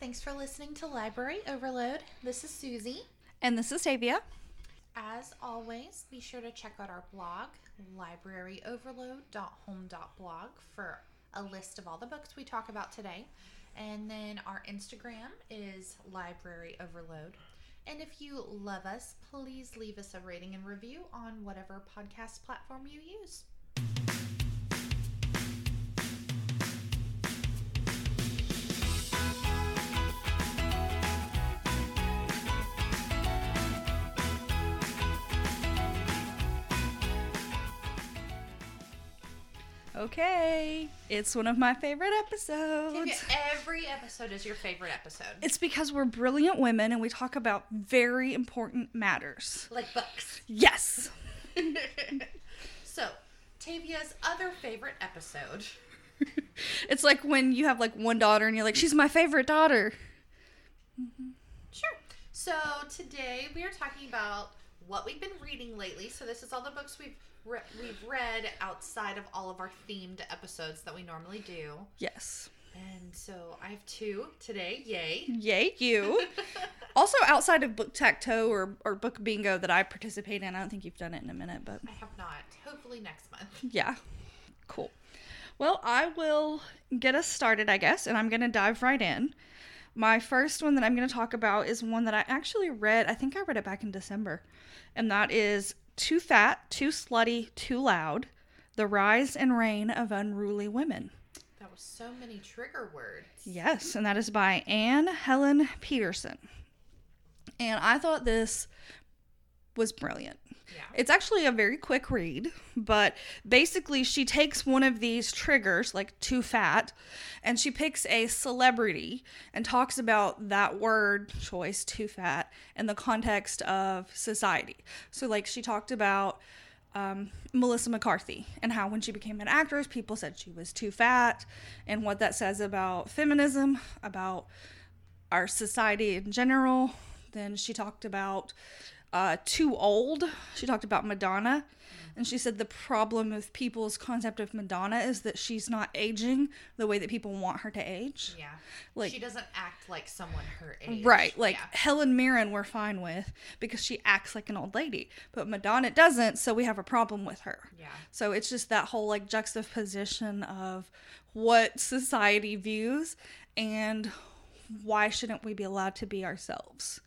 Thanks for listening to Library Overload. This is Susie. And this is Tavia. As always, be sure to check out our blog, libraryoverload.home.blog, for a list of all the books we talk about today. And then our Instagram is Library Overload. And if you love us, please leave us a rating and review on whatever podcast platform you use. Okay, it's one of my favorite episodes. Every episode is your favorite episode. It's because we're brilliant women and we talk about very important matters. Like books. Yes. so, Tavia's other favorite episode. it's like when you have like one daughter and you're like, she's my favorite daughter. Mm-hmm. Sure. So, today we are talking about what we've been reading lately. So, this is all the books we've re- we've read outside of all of our themed episodes that we normally do. Yes. And so I have two today. Yay. Yay, you. also, outside of book tacto or, or book bingo that I participate in, I don't think you've done it in a minute, but I have not. Hopefully next month. yeah. Cool. Well, I will get us started, I guess, and I'm going to dive right in. My first one that I'm going to talk about is one that I actually read. I think I read it back in December. And that is Too Fat, Too Slutty, Too Loud The Rise and Reign of Unruly Women. That was so many trigger words. Yes, and that is by Anne Helen Petersen. And I thought this was brilliant. Yeah. It's actually a very quick read, but basically, she takes one of these triggers, like too fat, and she picks a celebrity and talks about that word choice, too fat, in the context of society. So, like, she talked about um, Melissa McCarthy and how when she became an actress, people said she was too fat, and what that says about feminism, about our society in general. Then she talked about uh, too old. She talked about Madonna. And she said the problem with people's concept of Madonna is that she's not aging the way that people want her to age. Yeah. Like- she doesn't act like someone her age. Right, like Yeah. Helen Mirren, we're fine with because she acts like an old lady, but Madonna doesn't, so we have a problem with her. Yeah. So it's just that whole like juxtaposition of what society views and why shouldn't we be allowed to be ourselves.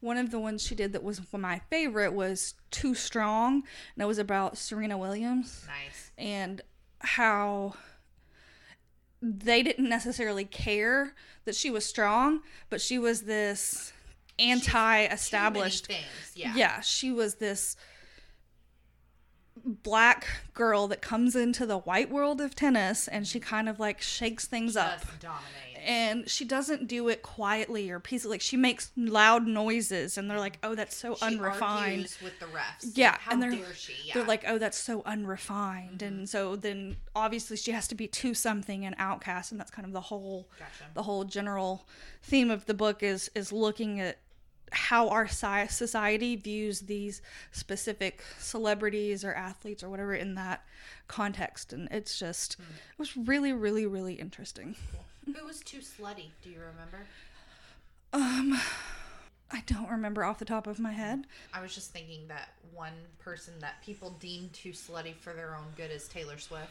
One of the ones she did that was my favorite was Too Strong, and it was about Serena Williams Nice. and how they didn't necessarily care that she was strong, but she was this anti-established. Too many things. Yeah. Yeah, she was this black girl that comes into the white world of tennis and she kind of like shakes things up. Just dominate. And she doesn't do it quietly or peacefully. Like she makes loud noises and they're like, "Oh, that's so She unrefined." argues with the refs. Yeah, How and they're? Yeah. they're like, "Oh, that's so unrefined," Mm-hmm. and so then obviously she has to be to something an outcast, and that's kind of the whole Gotcha. the whole general theme of the book is is looking at how our society views these specific celebrities or athletes or whatever in that context, and it's just Hmm. it was really really really interesting. Who was too slutty? Do you remember? Um, I don't remember off the top of my head. I was just thinking that one person that people deem too slutty for their own good is Taylor Swift.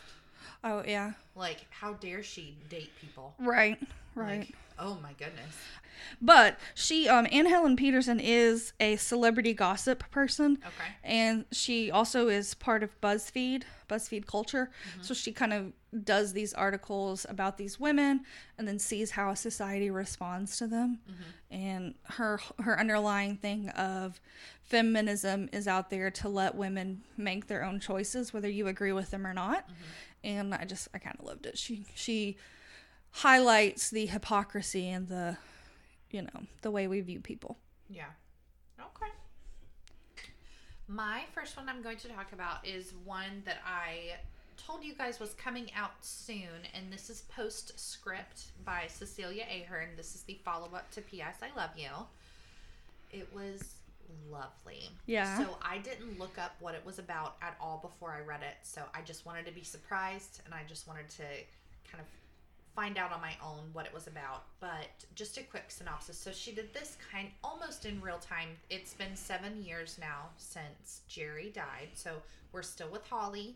Oh yeah, Like, how dare she date people? right, right. Like, oh my goodness. But she, um, Anne Helen Petersen is a celebrity gossip person. Okay. And she also is part of BuzzFeed, BuzzFeed culture. Mm-hmm. So she kind of does these articles about these women and then sees how society responds to them. Mm-hmm. And her her underlying thing of feminism is out there to let women make their own choices, whether you agree with them or not. Mm-hmm. And I just I kind of loved it. She she highlights the hypocrisy and the you know the way we view people. Yeah. Okay. My first one I'm going to talk about is one that I told you guys was coming out soon, and this is Postscript by Cecilia Ahern. This is the follow up to P.S. I Love You. It was lovely. Yeah. So I didn't look up what it was about at all before I read it. So I just wanted to be surprised, and I just wanted to kind of find out on my own what it was about. But just a quick synopsis. So she did this kind almost in real time. It's been seven years now since Gerry died. So we're still with Holly.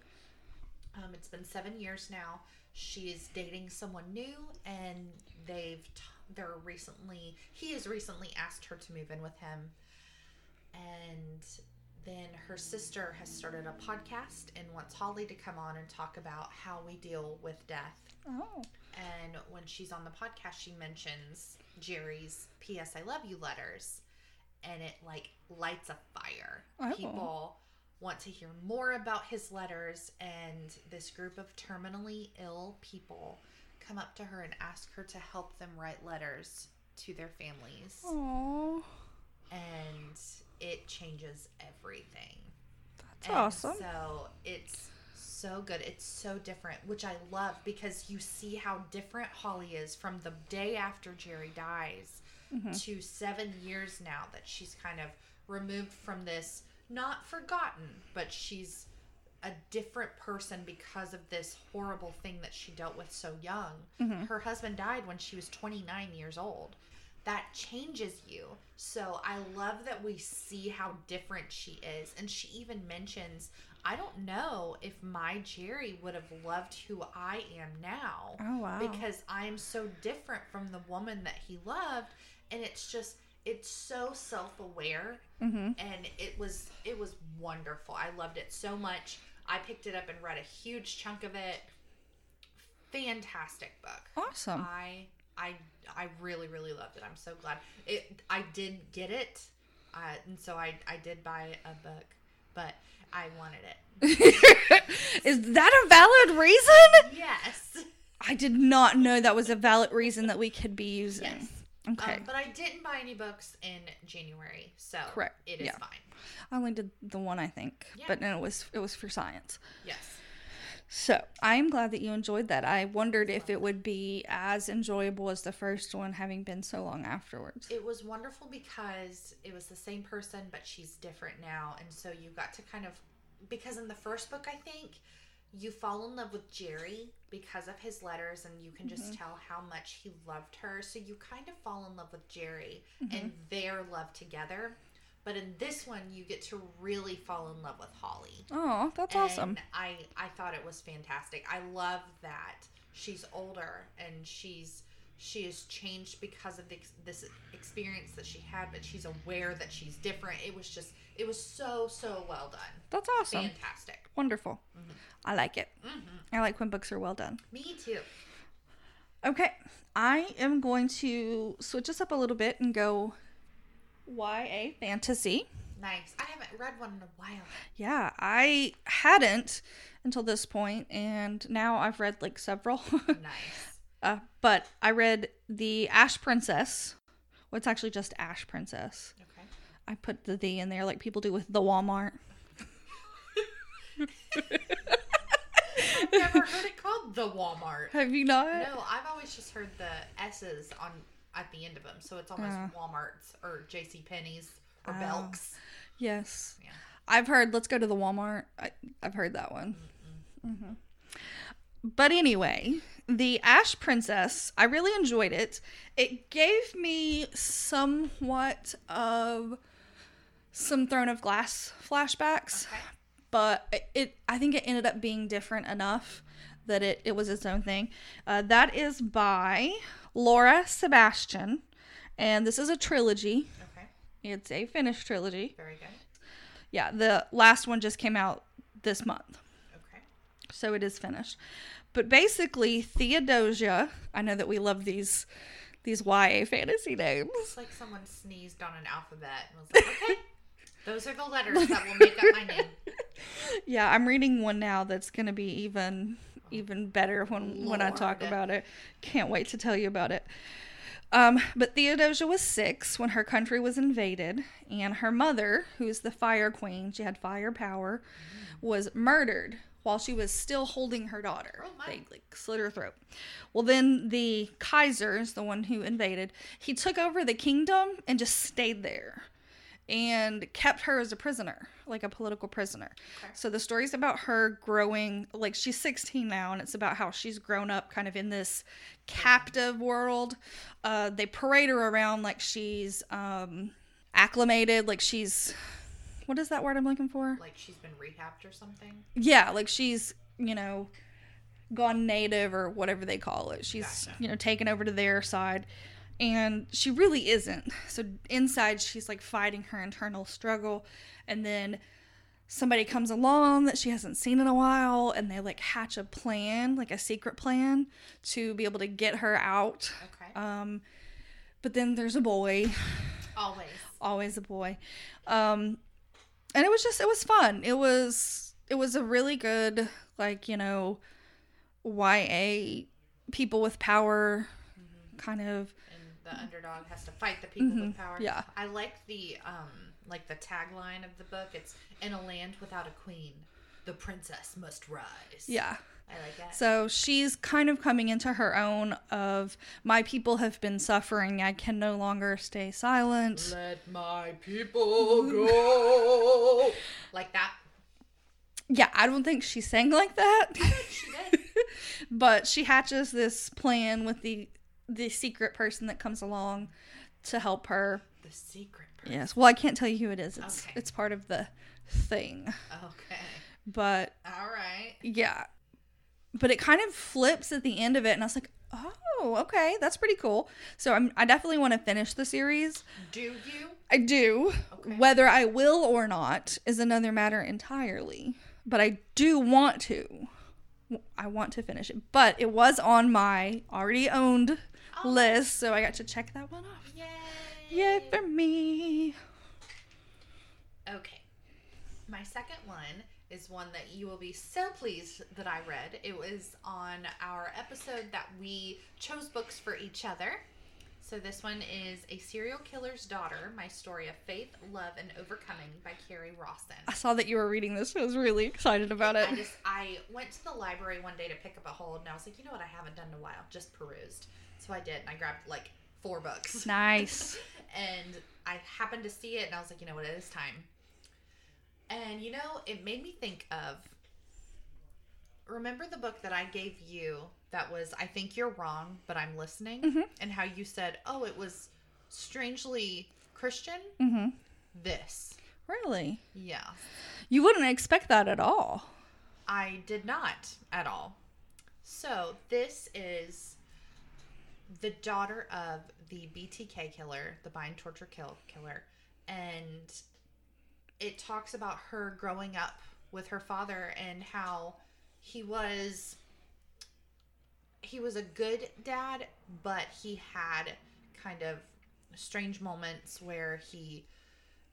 Um, it's been seven years now. She's dating someone new, and they've t- they're recently he has recently asked her to move in with him, and then her sister has started a podcast and wants Holly to come on and talk about how we deal with death. Oh. And when she's on the podcast, she mentions Gerry's "P.S. I love you" letters, and it like lights a fire. Oh. People want to hear more about his letters, and this group of terminally ill people come up to her and ask her to help them write letters to their families, Oh. and it changes everything. That's And awesome. So it's so good. It's so different, which I love because you see how different Holly is from the day after Gerry dies Mm-hmm. to seven years now that she's kind of removed from this, not forgotten, but she's a different person because of this horrible thing that she dealt with so young. Mm-hmm. Her husband died when she was 29 years old. That changes you. So I love that we see how different she is. And she even mentions, I don't know if my Gerry would have loved who I am now Oh wow. because I am so different from the woman that he loved and it's just it's so self-aware mm-hmm. and it was it was wonderful. I loved it so much. I picked it up and read a huge chunk of it. Fantastic book. Awesome. I I I really really loved it. I'm so glad. It I did get it. Uh, and so I I did buy a book, but I wanted it. Is that a valid reason? Yes. I did not know that was a valid reason that we could be using. Yes. Okay. Um, but I didn't buy any books in January, so Correct. It is Yeah. fine. I only did the one I think, Yeah. but no, it was it was for science. Yes. So I am glad that you enjoyed that. I wondered if it would be as enjoyable as the first one, having been so long afterwards. It was wonderful because it was the same person, but she's different now, and so you got to kind of because in the first book, I think you fall in love with Gerry because of his letters, and you can just mm-hmm. tell how much he loved her. So you kind of fall in love with Gerry and mm-hmm. their love together. But in this one, you get to really fall in love with Holly. Oh, that's awesome. I I thought it was fantastic. I love that she's older and she's she has changed because of the, this experience that she had, but she's aware that she's different. It was just it was so so well done, That's awesome. fantastic. Wonderful. I like it. hmm I like when books are well done. Me too. Okay, I am going to switch us up a little bit and go YA fantasy. Nice. I haven't read one in a while. Yeah, I hadn't until this point, and now I've read like several. Nice. uh, but I read The Ash Princess. Well, it's actually just Ash Princess. Okay. I put the the in there like people do with the Walmart. I've never heard it called the Walmart. Have you not? No, I've always just heard the S's on at the end of them, so it's almost Oh. Walmart's or J.C. Penney's or Oh. Belk's. Yes. Yeah. I've heard let's go to the Walmart. I, I've heard that one. hmm But anyway, the Ash Princess, I really enjoyed it. It gave me somewhat of some Throne of Glass flashbacks, Okay. but it, it I think it ended up being different enough that it, it was its own thing. Uh, that is by Laura Sebastian, and this is a trilogy. Okay. It's a finished trilogy. Very good. Yeah, the last one just came out this month, Okay. so it is finished. But basically, Theodosia, I know that we love these these YA fantasy names. It's like someone sneezed on an alphabet and was like, okay, those are the letters that will make up my name. Yeah, I'm reading one now that's going to be even even better when when I talk about it. Can't wait to tell you about it. Um, but Theodosia was six when her country was invaded, and her mother, who's the fire queen, she had fire power, was murdered while she was still holding her daughter. Oh, my. They like slit her throat. Well, then the Kaiser is the one who invaded. He took over the kingdom and just stayed there. And kept her as a prisoner, like a political prisoner. Okay. So the story's about her growing, like she's 16 now, and it's about how she's grown up kind of in this captive world. Uh, they parade her around like she's um, acclimated, like she's. What is that word I'm looking for? Like she's been rehabbed or something. Yeah, like she's, you know, gone native or whatever they call it. She's, Gotcha. you know, taken over to their side. And she really isn't. So inside, she's like fighting her internal struggle. And then somebody comes along that she hasn't seen in a while and they like hatch a plan, like a secret plan to be able to get her out. Okay. Um, but then there's a boy Always. always a boy um and it was just it was fun it was it was a really good like you know ya people with power kind of the underdog has to fight the people with power. Mm-hmm. yeah. I like the um like the tagline of the book. It's in a land without a queen, the princess must rise. yeah I like that. so she's kind of coming into her own of my people have been suffering i can no longer stay silent Let my people go. like that. yeah i don't think she sang like that She did. but she hatches this plan with the the secret person that comes along to help her The secret person. Yes. Well, I can't tell you who it is. It's Okay. it's part of the thing. Okay. But All right. yeah. But it kind of flips at the end of it and I was like, "Oh, okay. That's pretty cool." So I'm I definitely want to finish the series. Do you? I do. Okay. Whether I will or not is another matter entirely. But I do want to. I want to finish it. But it was on my already owned. List, so I got to check that one off. Yay. Yay for me. Okay. My second one is one that you will be so pleased that I read. It was on our episode that we chose books for each other. So this one is A Serial Killer's Daughter, My Story of Faith, Love, and Overcoming by Kerri Rawson. I saw that you were reading this. I was really excited about it. I just I went to the library one day to pick up a hold and I was like, you know what I haven't done in a while? Just perused. So I did and I grabbed like four books. Nice. and I happened to see it and I was like, you know what, it is time. And you know, it made me think of remember the book that I gave you that was I think you're wrong, but I'm listening Mm-hmm. and how you said, "Oh, it was strangely Christian." Mm-hmm. This. Really? Yeah. You wouldn't expect that at all. I did not at all. So, this is the daughter of the BTK killer, the bind, torture, kill killer. And it talks about her growing up with her father and how he was he was a good dad, but he had kind of strange moments where he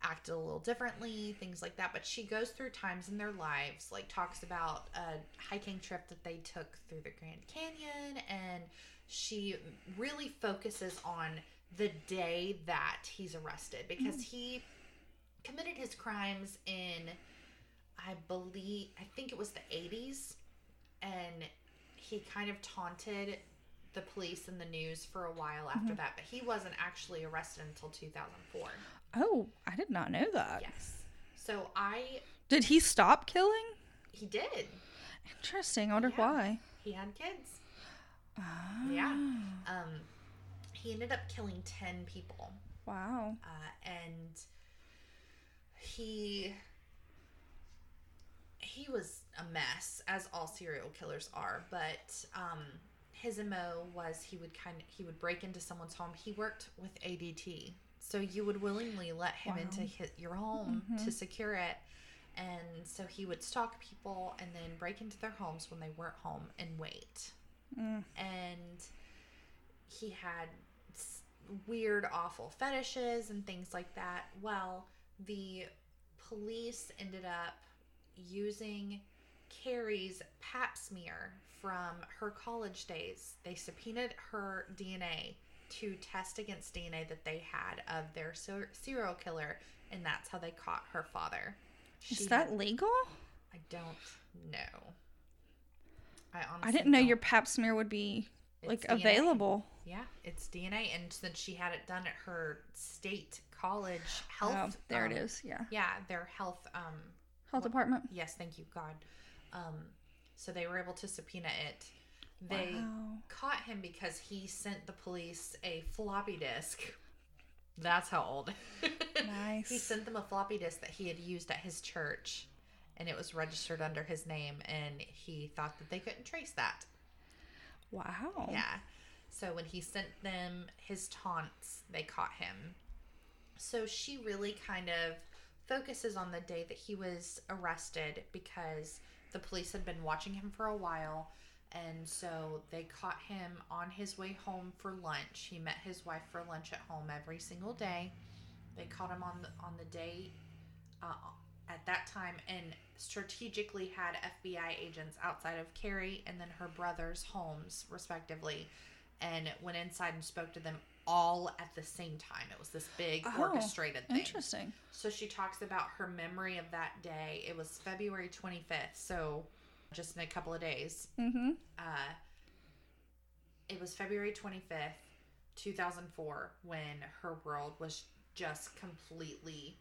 acted a little differently, things like that. But she goes through times in their lives, like talks about a hiking trip that they took through the Grand Canyon, and she really focuses on the day that he's arrested because mm. he committed his crimes in, I believe, I think it was the 80s, and he kind of taunted the police and the news for a while after mm-hmm. that, but he wasn't actually arrested until 2004. Oh, I did not know that. Yes. So I Did he stop killing? he did. Interesting. I wonder Yeah. why. He had kids. Ah, Yeah. Um he ended up killing 10 people. Wow. Uh and he he was a mess as all serial killers are, but um his MO was he would kind of he would break into someone's home. He worked with ADT. So you would willingly let him Wow. into his, your home to secure it. And so he would stalk people and then break into their homes when they weren't home and wait. Mm. And he had weird, awful fetishes and things like that. Well, the police ended up using Kerri's pap smear from her college days. They subpoenaed her DNA to test against DNA that they had of their ser- serial killer, and that's how they caught her father. Is that legal? I don't know. I honestly I didn't know don't. your pap smear would be like DNA. available. Yeah, it's DNA, and since she had it done at her state college health, Oh, there it um, is. Yeah. Yeah, their health. Um, Health department. yes, thank you, God. Um, so they were able to subpoena it. They Wow. caught him because he sent the police a floppy disk. That's how old. Nice. he sent them a floppy disk that he had used at his church, and it was registered under his name, and he thought that they couldn't trace that. Wow. Yeah. So when he sent them his taunts, they caught him. So she really kind of focuses on the day that he was arrested because the police had been watching him for a while. And so they caught him on his way home for lunch. He met his wife for lunch at home every single day. They caught him on the on the day uh, at that time and strategically had FBI agents outside of Kerri and then her brother's homes, respectively, and went inside and spoke to them all at the same time. It was this big Oh, orchestrated thing. Interesting. So she talks about her memory of that day. It was February 25th, so just in a couple of days. Mm-hmm. Uh, it was February 25th, 2004, when her world was just completely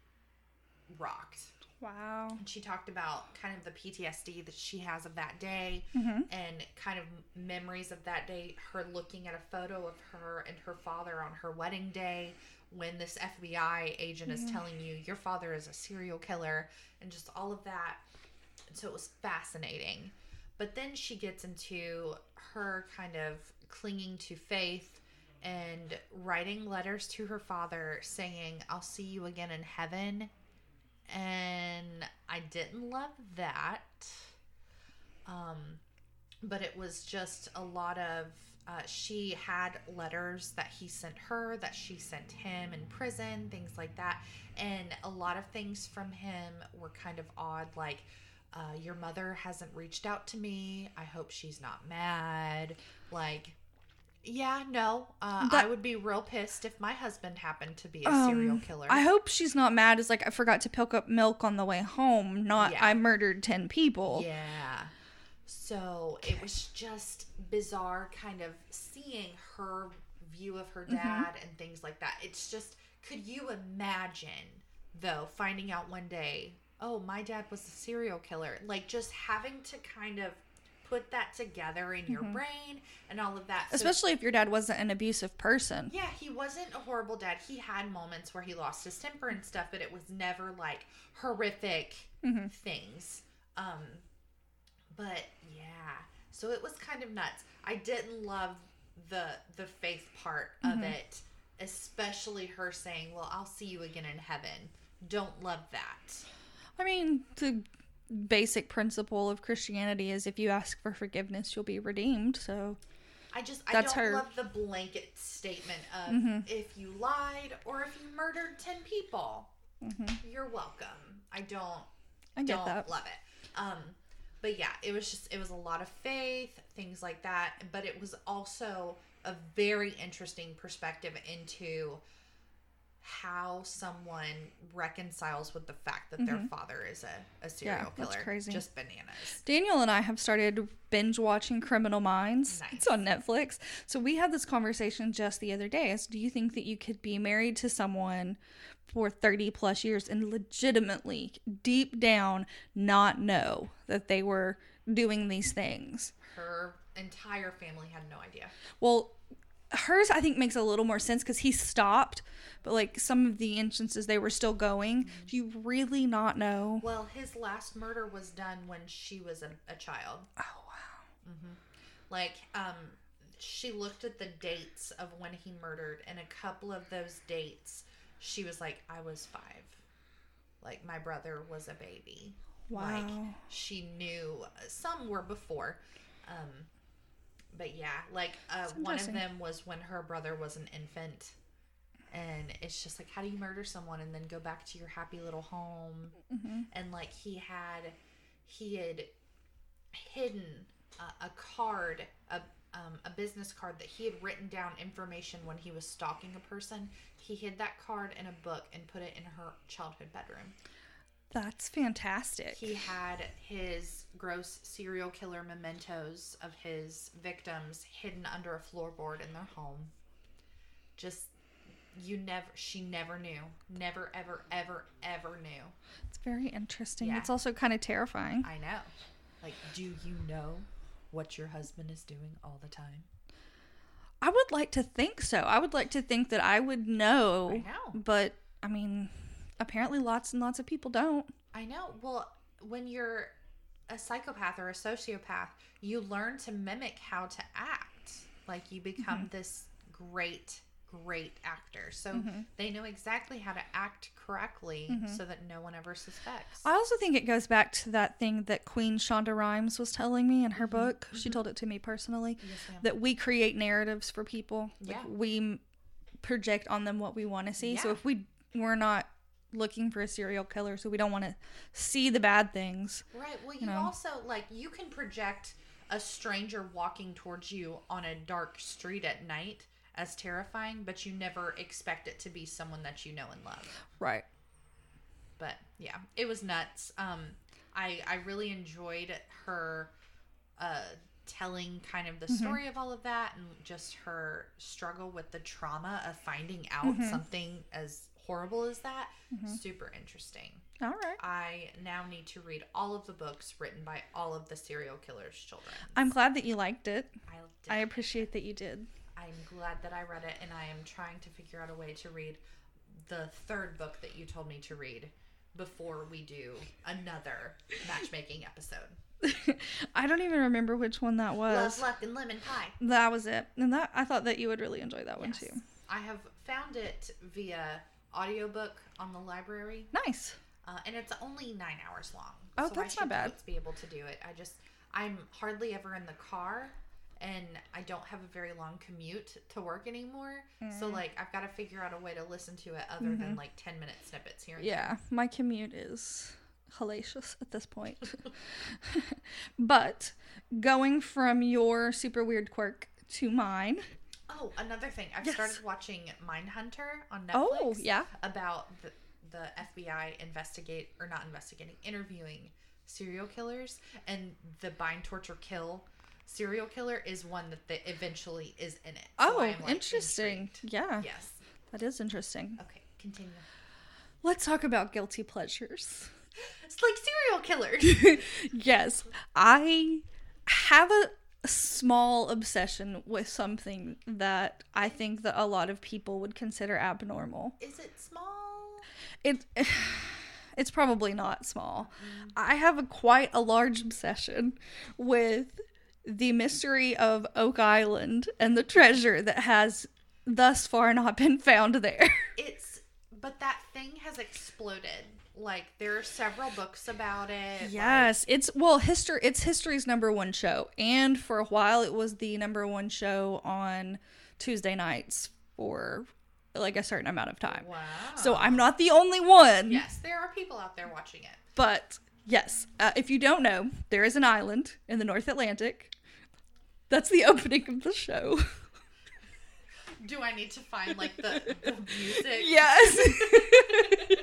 rocked. Wow. And she talked about kind of the PTSD that she has of that day Mm-hmm. and kind of memories of that day. Her looking at a photo of her and her father on her wedding day when this FBI agent is telling you your father is a serial killer and just all of that. And so it was fascinating. But then she gets into her kind of clinging to faith and writing letters to her father saying, I'll see you again in heaven. And I didn't love that. Um, but it was just a lot of uh, she had letters that he sent her that she sent him in prison things like that. And a lot of things from him were kind of odd like uh, your mother hasn't reached out to me. I hope she's not mad. Like yeah no uh, That- i would be real pissed if my husband happened to be a serial Um, killer I hope she's not mad. It's like I forgot to pick up milk on the way home. Not Yeah. I murdered ten people. Yeah. So it was just bizarre kind of seeing her view of her dad and things like that. It's just, could you imagine, though, finding out one day, oh, my dad was a serial killer? Like just having to kind of put that together in your mm-hmm. brain and all of that. So- Especially if your dad wasn't an abusive person. yeah, he wasn't a horrible dad. He had moments where he lost his temper and stuff, but it was never like horrific mm-hmm. things. Um but yeah. So it was kind of nuts. I didn't love the the faith part of mm-hmm. it, especially her saying, "Well, I'll see you again in heaven." Don't love that. I mean, the basic principle of Christianity is if you ask for forgiveness, you'll be redeemed. So I just I That's don't her- love the blanket statement of if you lied or if you murdered 10 people, you're welcome. I don't I don't that. love it. Um, but yeah, it was just it was a lot of faith, things like that. But it was also a very interesting perspective into how someone reconciles with the fact that their father is a, a serial Mm-hmm. Yeah, that's killer. crazy. Just bananas. Daniel and I have started binge watching Criminal Minds. Nice. It's on Netflix. So we had this conversation just the other day. As do you think that you could be married to someone for 30 plus years and legitimately deep down not know that they were doing these things? Her entire family had no idea. Well, hers I think makes a little more sense because he stopped, but like some of the instances they were still going. Do you really not know? Well, his last murder was done when she was a, a child. Oh wow. Like, um, she looked at the dates of when he murdered, and a couple of those dates, she was like, I was five. Like, my brother was a baby. Like, Wow. she knew some were before. Um, but yeah, like, uh, one of them was when her brother was an infant. And it's just like, how do you murder someone and then go back to your happy little home? Mm-hmm. and like he had he had hidden a, a card a um, a business card that he had written down information when he was stalking a person he hid that card in a book and put it in her childhood bedroom That's fantastic. He had his gross serial killer mementos of his victims hidden under a floorboard in their home. Just you never she never knew. Never ever ever ever knew. It's very interesting. Yeah. It's also kind of terrifying. I know. Like do you know what your husband is doing all the time? I would like to think so. I would like to think that I would know. I know. But I mean, apparently lots and lots of people don't. I know. Well, when you're a psychopath or a sociopath, you learn to mimic how to act. Like you become mm-hmm. this great, great actor. So mm-hmm. they know exactly how to act correctly mm-hmm. so that no one ever suspects. I also think it goes back to that thing that Queen Shonda Rhimes was telling me in her Mm-hmm. book. She told it to me personally Yes, that we create narratives for people. Like, Yeah. we project on them what we want to see. So if we we're not looking for a serial killer, so we don't want to see the bad things. Right. Well, you know? also like you can project a stranger walking towards you on a dark street at night as terrifying, but you never expect it to be someone that you know and love. Right. but yeah it was nuts um i i really enjoyed her uh telling kind of the story of all of that and just her struggle with the trauma of finding out something as horrible as that mm-hmm. super interesting All right. i now need to read all of the books written by all of the serial killers children I'm glad that you liked it. i, I appreciate that you did. i'm glad that i read it and i am trying to figure out a way to read the third book that you told me to read before we do another matchmaking episode. I don't even remember which one that was. Love, luck, and lemon pie. That was it. And that I thought that you would really enjoy that one Yes. too. I have found it via audiobook on the library, Nice. uh, and it's only nine hours long. Oh, so that's not bad. Let's be able to do it. I just I'm hardly ever in the car, and I don't have a very long commute to work anymore. So Mm. like I've got to figure out a way to listen to it other than like ten minute snippets here. And there. Mm-hmm. Yeah, my commute is hellacious at this point. but going from your super weird quirk to mine. Oh, another thing. I've Yes. started watching Mindhunter on oh, Netflix. Oh, yeah. About the, the FBI investigate or not investigating, interviewing serial killers, and the bind, torture, kill serial killer is one that they eventually is in it. So Oh, like, interesting. intrigued. Yeah, Yes. that is interesting. Okay, continue. Let's talk about guilty pleasures. It's like serial killers. yes, I have a small obsession with something that I think that a lot of people would consider abnormal. is it small? It it's probably not small. Mm. I have a quite a large obsession with the mystery of Oak Island and the treasure that has thus far not been found there. It's but that thing has exploded. Like there are several books about it. like- Yes, it's well, history. It's history's number one show, and for a while, it was the number one show on Tuesday nights for like a certain amount of time. wow. So I'm not the only one. Yes, there are people out there watching it. But yes, uh, if you don't know, there is an island in the North Atlantic. That's the opening of the show. Do I need to find like the, the music? yes.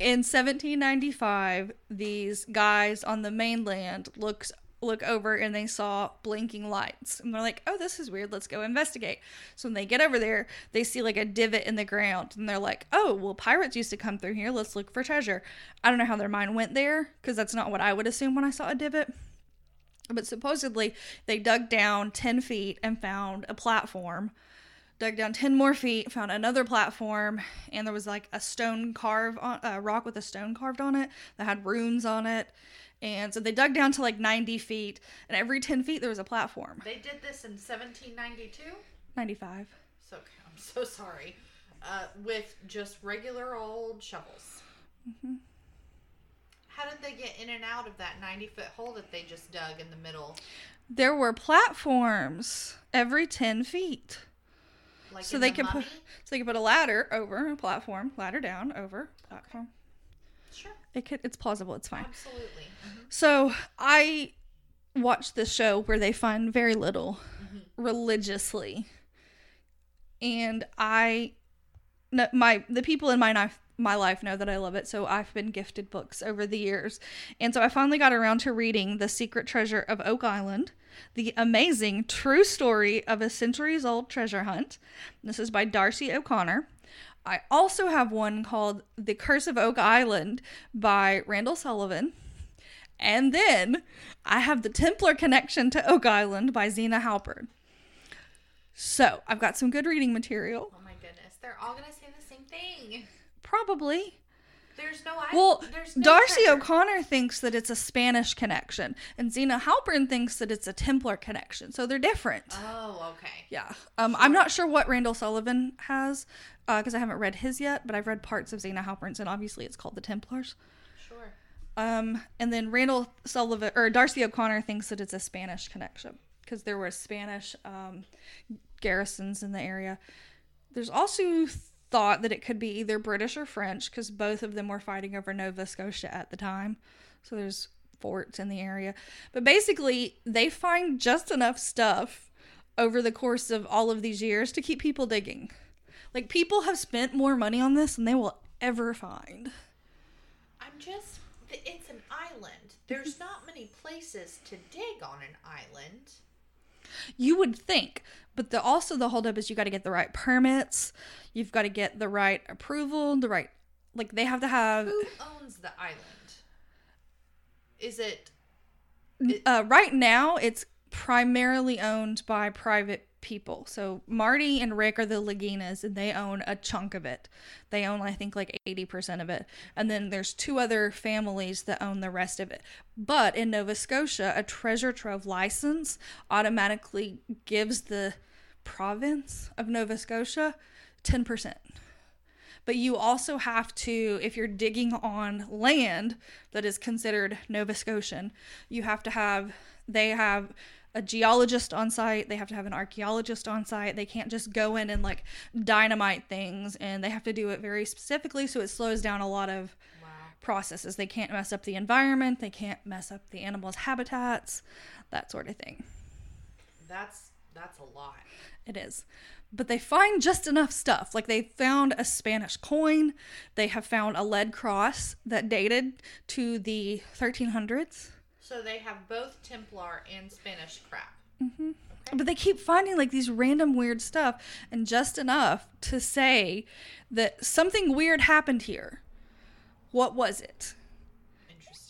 In 1795, these guys on the mainland looks look over and they saw blinking lights. And they're like, "Oh, this is weird. Let's go investigate." So when they get over there, they see like a divot in the ground and they're like, "Oh, well pirates used to come through here. Let's look for treasure." I don't know how their mind went there because that's not what I would assume when I saw a divot. But supposedly, they dug down 10 feet and found a platform. Dug down 10 more feet, found another platform, and there was like a stone carve on a rock with a stone carved on it that had runes on it. And so they dug down to like 90 feet, and every 10 feet there was a platform. They did this in 1792. 95. So I'm so sorry. Uh, with just regular old shovels. Mm-hmm. How did they get in and out of that 90 foot hole that they just dug in the middle? There were platforms every 10 feet. Like So they the could mummy? put so they could put a ladder over a platform, ladder down over platform. Sure, It could it's plausible, it's fine. absolutely. Mhm. So I watched this show where they find very little religiously, and I, my the people in my life my life know that I love it. So I've been gifted books over the years. And so I finally got around to reading The Secret Treasure of Oak Island, the amazing true story of a centuries old treasure hunt. This is by D'Arcy O'Connor. I also have one called The Curse of Oak Island by Randall Sullivan. And then I have The Templar Connection to Oak Island by Zena Halpern. So I've got some good reading material. Oh my goodness. They're all going to say the same thing. Probably. There's no I- Well, there's no D'Arcy. O'Connor thinks that it's a Spanish connection, and Zena Halpern thinks that it's a Templar connection. So they're different. Oh, okay. yeah. Um, I'm not sure what Randall Sullivan has because I haven't read his yet, but I've read parts of Zena Halpern's, and obviously it's called the Templars. Sure. Um, and then Randall Sullivan or D'Arcy O'Connor thinks that it's a Spanish connection because there were Spanish um, garrisons in the area. There's also thought that it could be either British or French because both of them were fighting over Nova Scotia at the time. So there's forts in the area. But basically, they find just enough stuff over the course of all of these years to keep people digging. Like, people have spent more money on this than they will ever find. I'm just, it's an island. There's not many places to dig on an island. You would think, but the also the holdup is you got to get the right permits. You've got to get the right approval, the right like they have to have. Who owns the island? Is it. Uh, right now, it's primarily owned by private people. So Marty and Rick are the Laginas, and they own a chunk of it. They own, I think, like eighty percent of it, and then there's two other families that own the rest of it. But in Nova Scotia, a treasure trove license automatically gives the province of Nova Scotia ten percent. But you also have to, if you're digging on land that is considered Nova Scotian, you have to have, they have a geologist on site, they have to have an archaeologist on site. They can't just go in and like dynamite things, and they have to do it very specifically, so it slows down a lot of Wow. processes. They can't mess up the environment, they can't mess up the animals' habitats, that sort of thing. That's. That's a lot. It is. But they find just enough stuff. Like they found a Spanish coin. They have found a lead cross that dated to the 1300s. So they have both Templar and Spanish crap. Mm-hmm. But they keep finding like these random weird stuff and just enough to say that something weird happened here. What was it?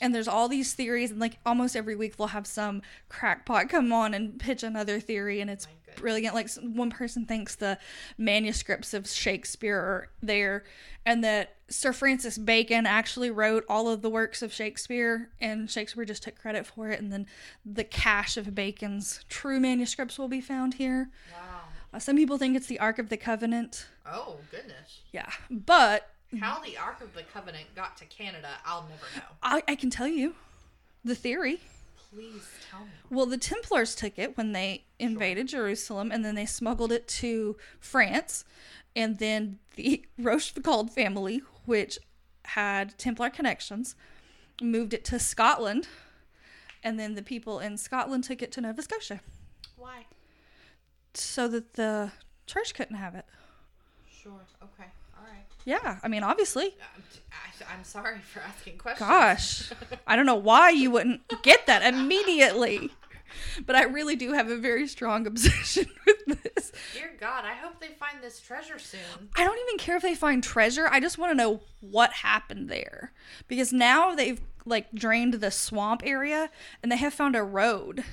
And there's all these theories, and like almost every week they'll have some crackpot come on and pitch another theory, and it's goodness. brilliant. Like one person thinks the manuscripts of Shakespeare are there, and that Sir Francis Bacon actually wrote all of the works of Shakespeare, and Shakespeare just took credit for it. And then the cache of Bacon's true manuscripts will be found here. Wow. Uh, some people think it's the Ark of the Covenant. Oh, goodness. Yeah, but Mm-hmm. How the Ark of the Covenant got to Canada, I'll never know. I, I can tell you the theory. Please tell me. Well, the Templars took it when they invaded Jerusalem, and then they smuggled it to France, and then the Rochefoucauld family, which had Templar connections, moved it to Scotland, and then the people in Scotland took it to Nova Scotia, Why? so that the church couldn't have it. Sure. Okay. Yeah, I mean, obviously. I'm, I'm sorry for asking questions. Gosh, I don't know why you wouldn't get that immediately, but I really do have a very strong obsession with this. Dear God, I hope they find this treasure soon. I don't even care if they find treasure. I just want to know what happened there. Because now they've like drained the swamp area and they have found a road.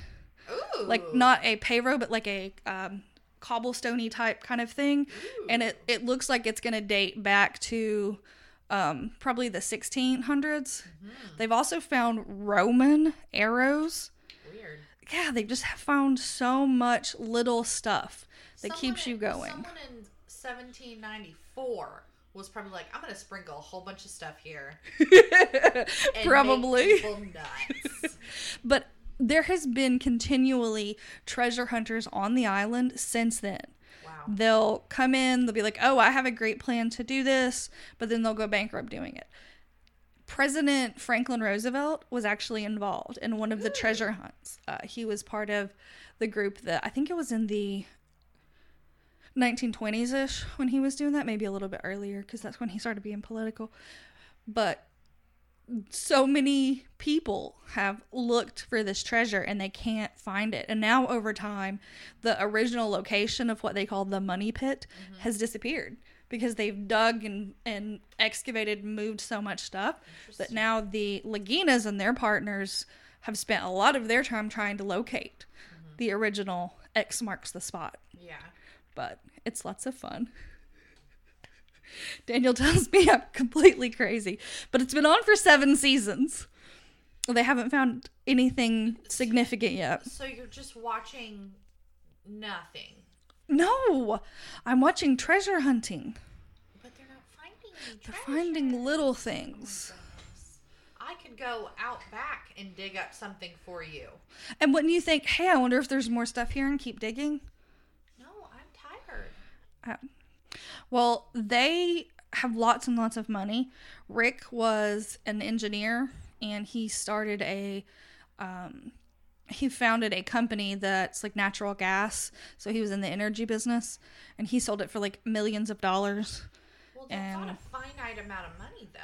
Ooh. Like not a pay road, but like a um cobblestoney type kind of thing. And it, it looks like it's gonna date back to um probably the sixteen hundreds. They've also found Roman arrows. weird. Yeah, they just have found so much little stuff that Someone keeps you in- going. Someone in 1794 was probably like, I'm going to sprinkle a whole bunch of stuff here. Probably. But there has been continually treasure hunters on the island since then. Wow. They'll come in, they'll be like, "Oh, I have a great plan to do this," but then they'll go bankrupt doing it. President Franklin Roosevelt was actually involved in one of the treasure hunts. Uh, he was part of the group that I think it was in the 1920s ish when he was doing that, maybe a little bit earlier because that's when he started being political. But so many people have looked for this treasure and they can't find it. And now, over time, the original location of what they call the money pit mm-hmm. has disappeared because they've dug and, and excavated and moved so much stuff that now the Laginas and their partners have spent a lot of their time trying to locate mm-hmm. the original X marks the spot. Yeah. But it's lots of fun. Daniel tells me I'm completely crazy, but it's been on for seven seasons. They haven't found anything significant yet. So you're just watching nothing, No, I'm watching treasure hunting. but they're not finding any They're finding little things. I could go out back and dig up something for you. And wouldn't you think, hey, I wonder if there's more stuff here and keep digging? No, I'm tired. Uh, Well, they have lots and lots of money. Rick was an engineer and he started a um, he founded a company that's like natural gas. So he was in the energy business and he sold it for like millions of dollars. Well, that's not a finite amount of money, though.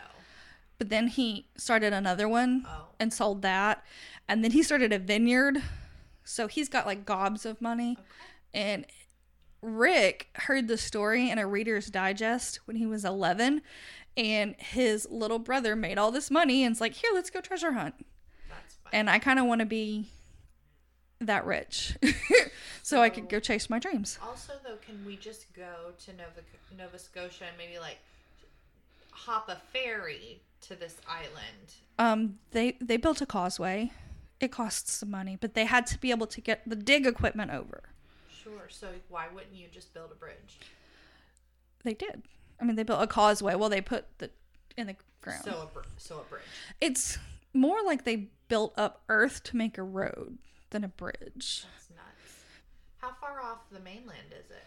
But then he started another one Oh. and sold that. And then he started a vineyard. So he's got like gobs of money. And Rick heard the story in a Reader's Digest when he was 11. And his little brother made all this money and it's like, here, let's go treasure hunt. And I kind of want to be that rich so I could go chase my dreams. Also, though, can we just go to Nova Nova Scotia and maybe like hop a ferry to this island? Um, they they built a causeway. It costs some money, but they had to be able to get the dig equipment over. Sure. So why wouldn't you just build a bridge? They did. I mean, they built a causeway. Well, they put the in the ground. So a br- so a bridge. it's more like they built up earth to make a road than a bridge. That's nuts. How far off the mainland is it?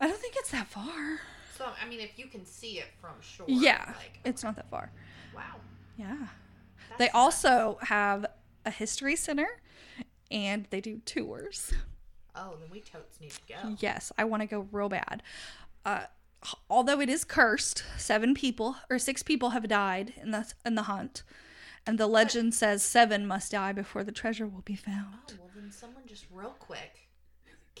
I don't think it's that far. So I mean, if you can see it from shore. Yeah, Like it's not that far. wow. Yeah. That's They nuts. also have a history center and they do tours. Oh, then we totes need to go. Yes, I want to go real bad. Uh, although it is cursed, seven people or six people have died in the in the hunt, and the legend says seven must die before the treasure will be found. Oh well, then someone just real quick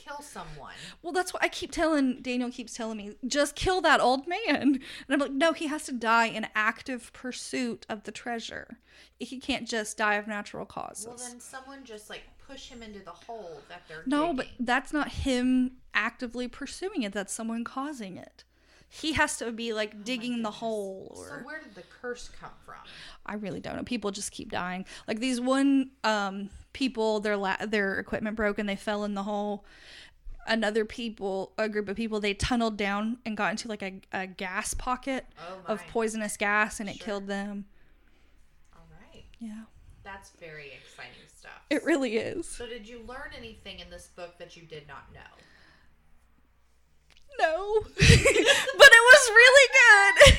kill someone. Well, that's what I keep telling Daniel. Keeps telling me just kill that old man, and I'm like, no, he has to die in active pursuit of the treasure. He can't just die of natural causes. Well, then someone just like push him into the hole that they're No, digging. but that's not him actively pursuing it. That's someone causing it. He has to be like digging the hole So where did the curse come from? I really don't know. People just keep dying. Like these one um people their la- their equipment broke and they fell in the hole. Another people, a group of people, they tunneled down and got into like a, a gas pocket Oh of poisonous gas and it Sure. killed them. All right, Yeah. that's very exciting. It really is. So, did you learn anything in this book that you did not know? No. but it was really good.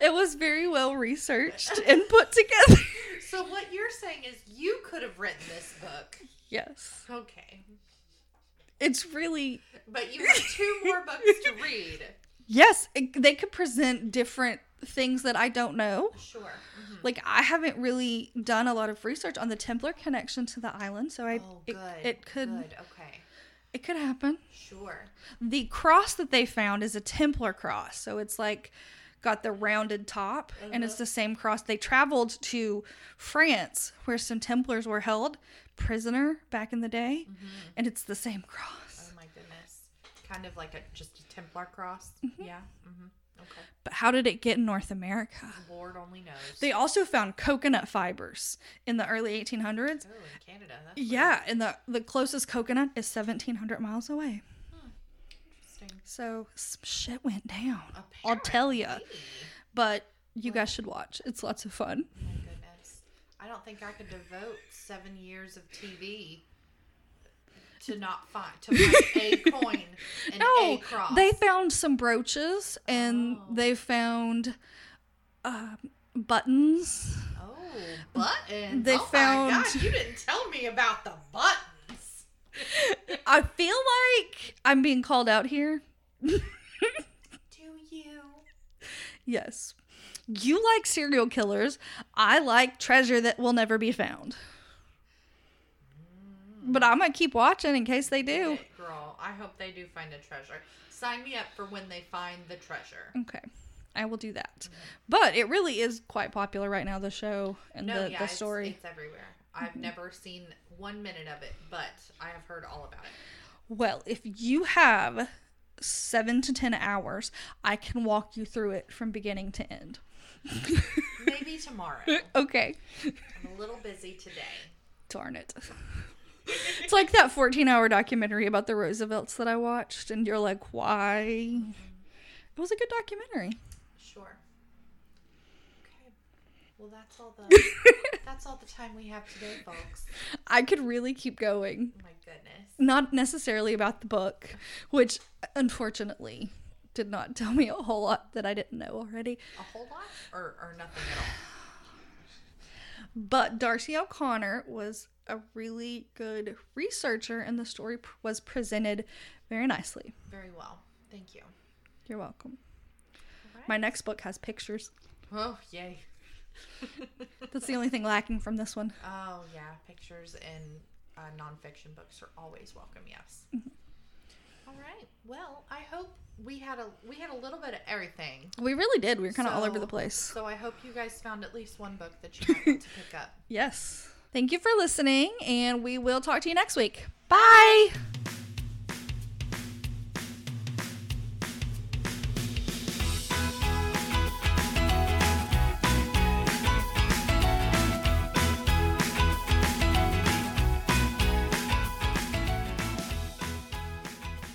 it was very well researched and put together. So, what you're saying is you could have written this book. Yes. Okay, It's really but you have two more books to read. yes, it, they could present different things that I don't know. Sure. Mhm. Like I haven't really done a lot of research on the Templar connection to the island, so I Oh, it, good. it could Good. Okay. it could happen. Sure. The cross that they found is a Templar cross, so it's like got the rounded top, and it's Uh-huh. the same cross. They traveled to France, where some Templars were held prisoner back in the day, and it's the same cross. Oh my goodness. Kind of like a just a Templar cross. Yeah. Okay. But how did it get in North America? Lord only knows. They also found coconut fibers in the early 1800s. oh, in Canada. Yeah, and the the closest coconut is 1700 miles away. interesting. So some shit went down. I'll tell you. But you guys should watch. It's lots of fun. Oh my goodness. I don't think I could devote seven years of TV to not find to find a coin and a No, cross. they found some brooches and Oh. they found um, buttons. oh buttons. They oh found- My God, you didn't tell me about the buttons. I feel like I'm being called out here. Do you? Yes. You like serial killers. I like treasure that will never be found. But I'm going to keep watching in case they do. Girl, I hope they do find a treasure. Sign me up for when they find the treasure. Okay. I will do that. But it really is quite popular right now, the show and No, the, yeah, the story. It's, everywhere. I've never seen one minute of it, but I have heard all about it. Well, if you have seven to 10 hours, I can walk you through it from beginning to end. Maybe tomorrow. Okay. I'm a little busy today. Darn it. It's like that 14 hour documentary about the Roosevelts that I watched, and you're like, why? It was a good documentary. Sure. Okay. Well, that's all the that's all the time we have today, folks. I could really keep going. Oh my goodness. Not necessarily about the book, which unfortunately did not tell me a whole lot that I didn't know already. A whole lot, or or nothing at all. But D'Arcy O'Connor was a really good researcher, and the story p- was presented very nicely. Very well. Thank you. You're welcome. Right. My next book has pictures. Oh yay. That's the only thing lacking from this one. Oh yeah, pictures and uh, nonfiction books are always welcome. Yes. All right. Well, I hope we had a we had a little bit of everything. We really did. We were kind of all over the place. So I hope you guys found at least one book that you might want to pick up. Yes. Thank you for listening, and we will talk to you next week. Bye.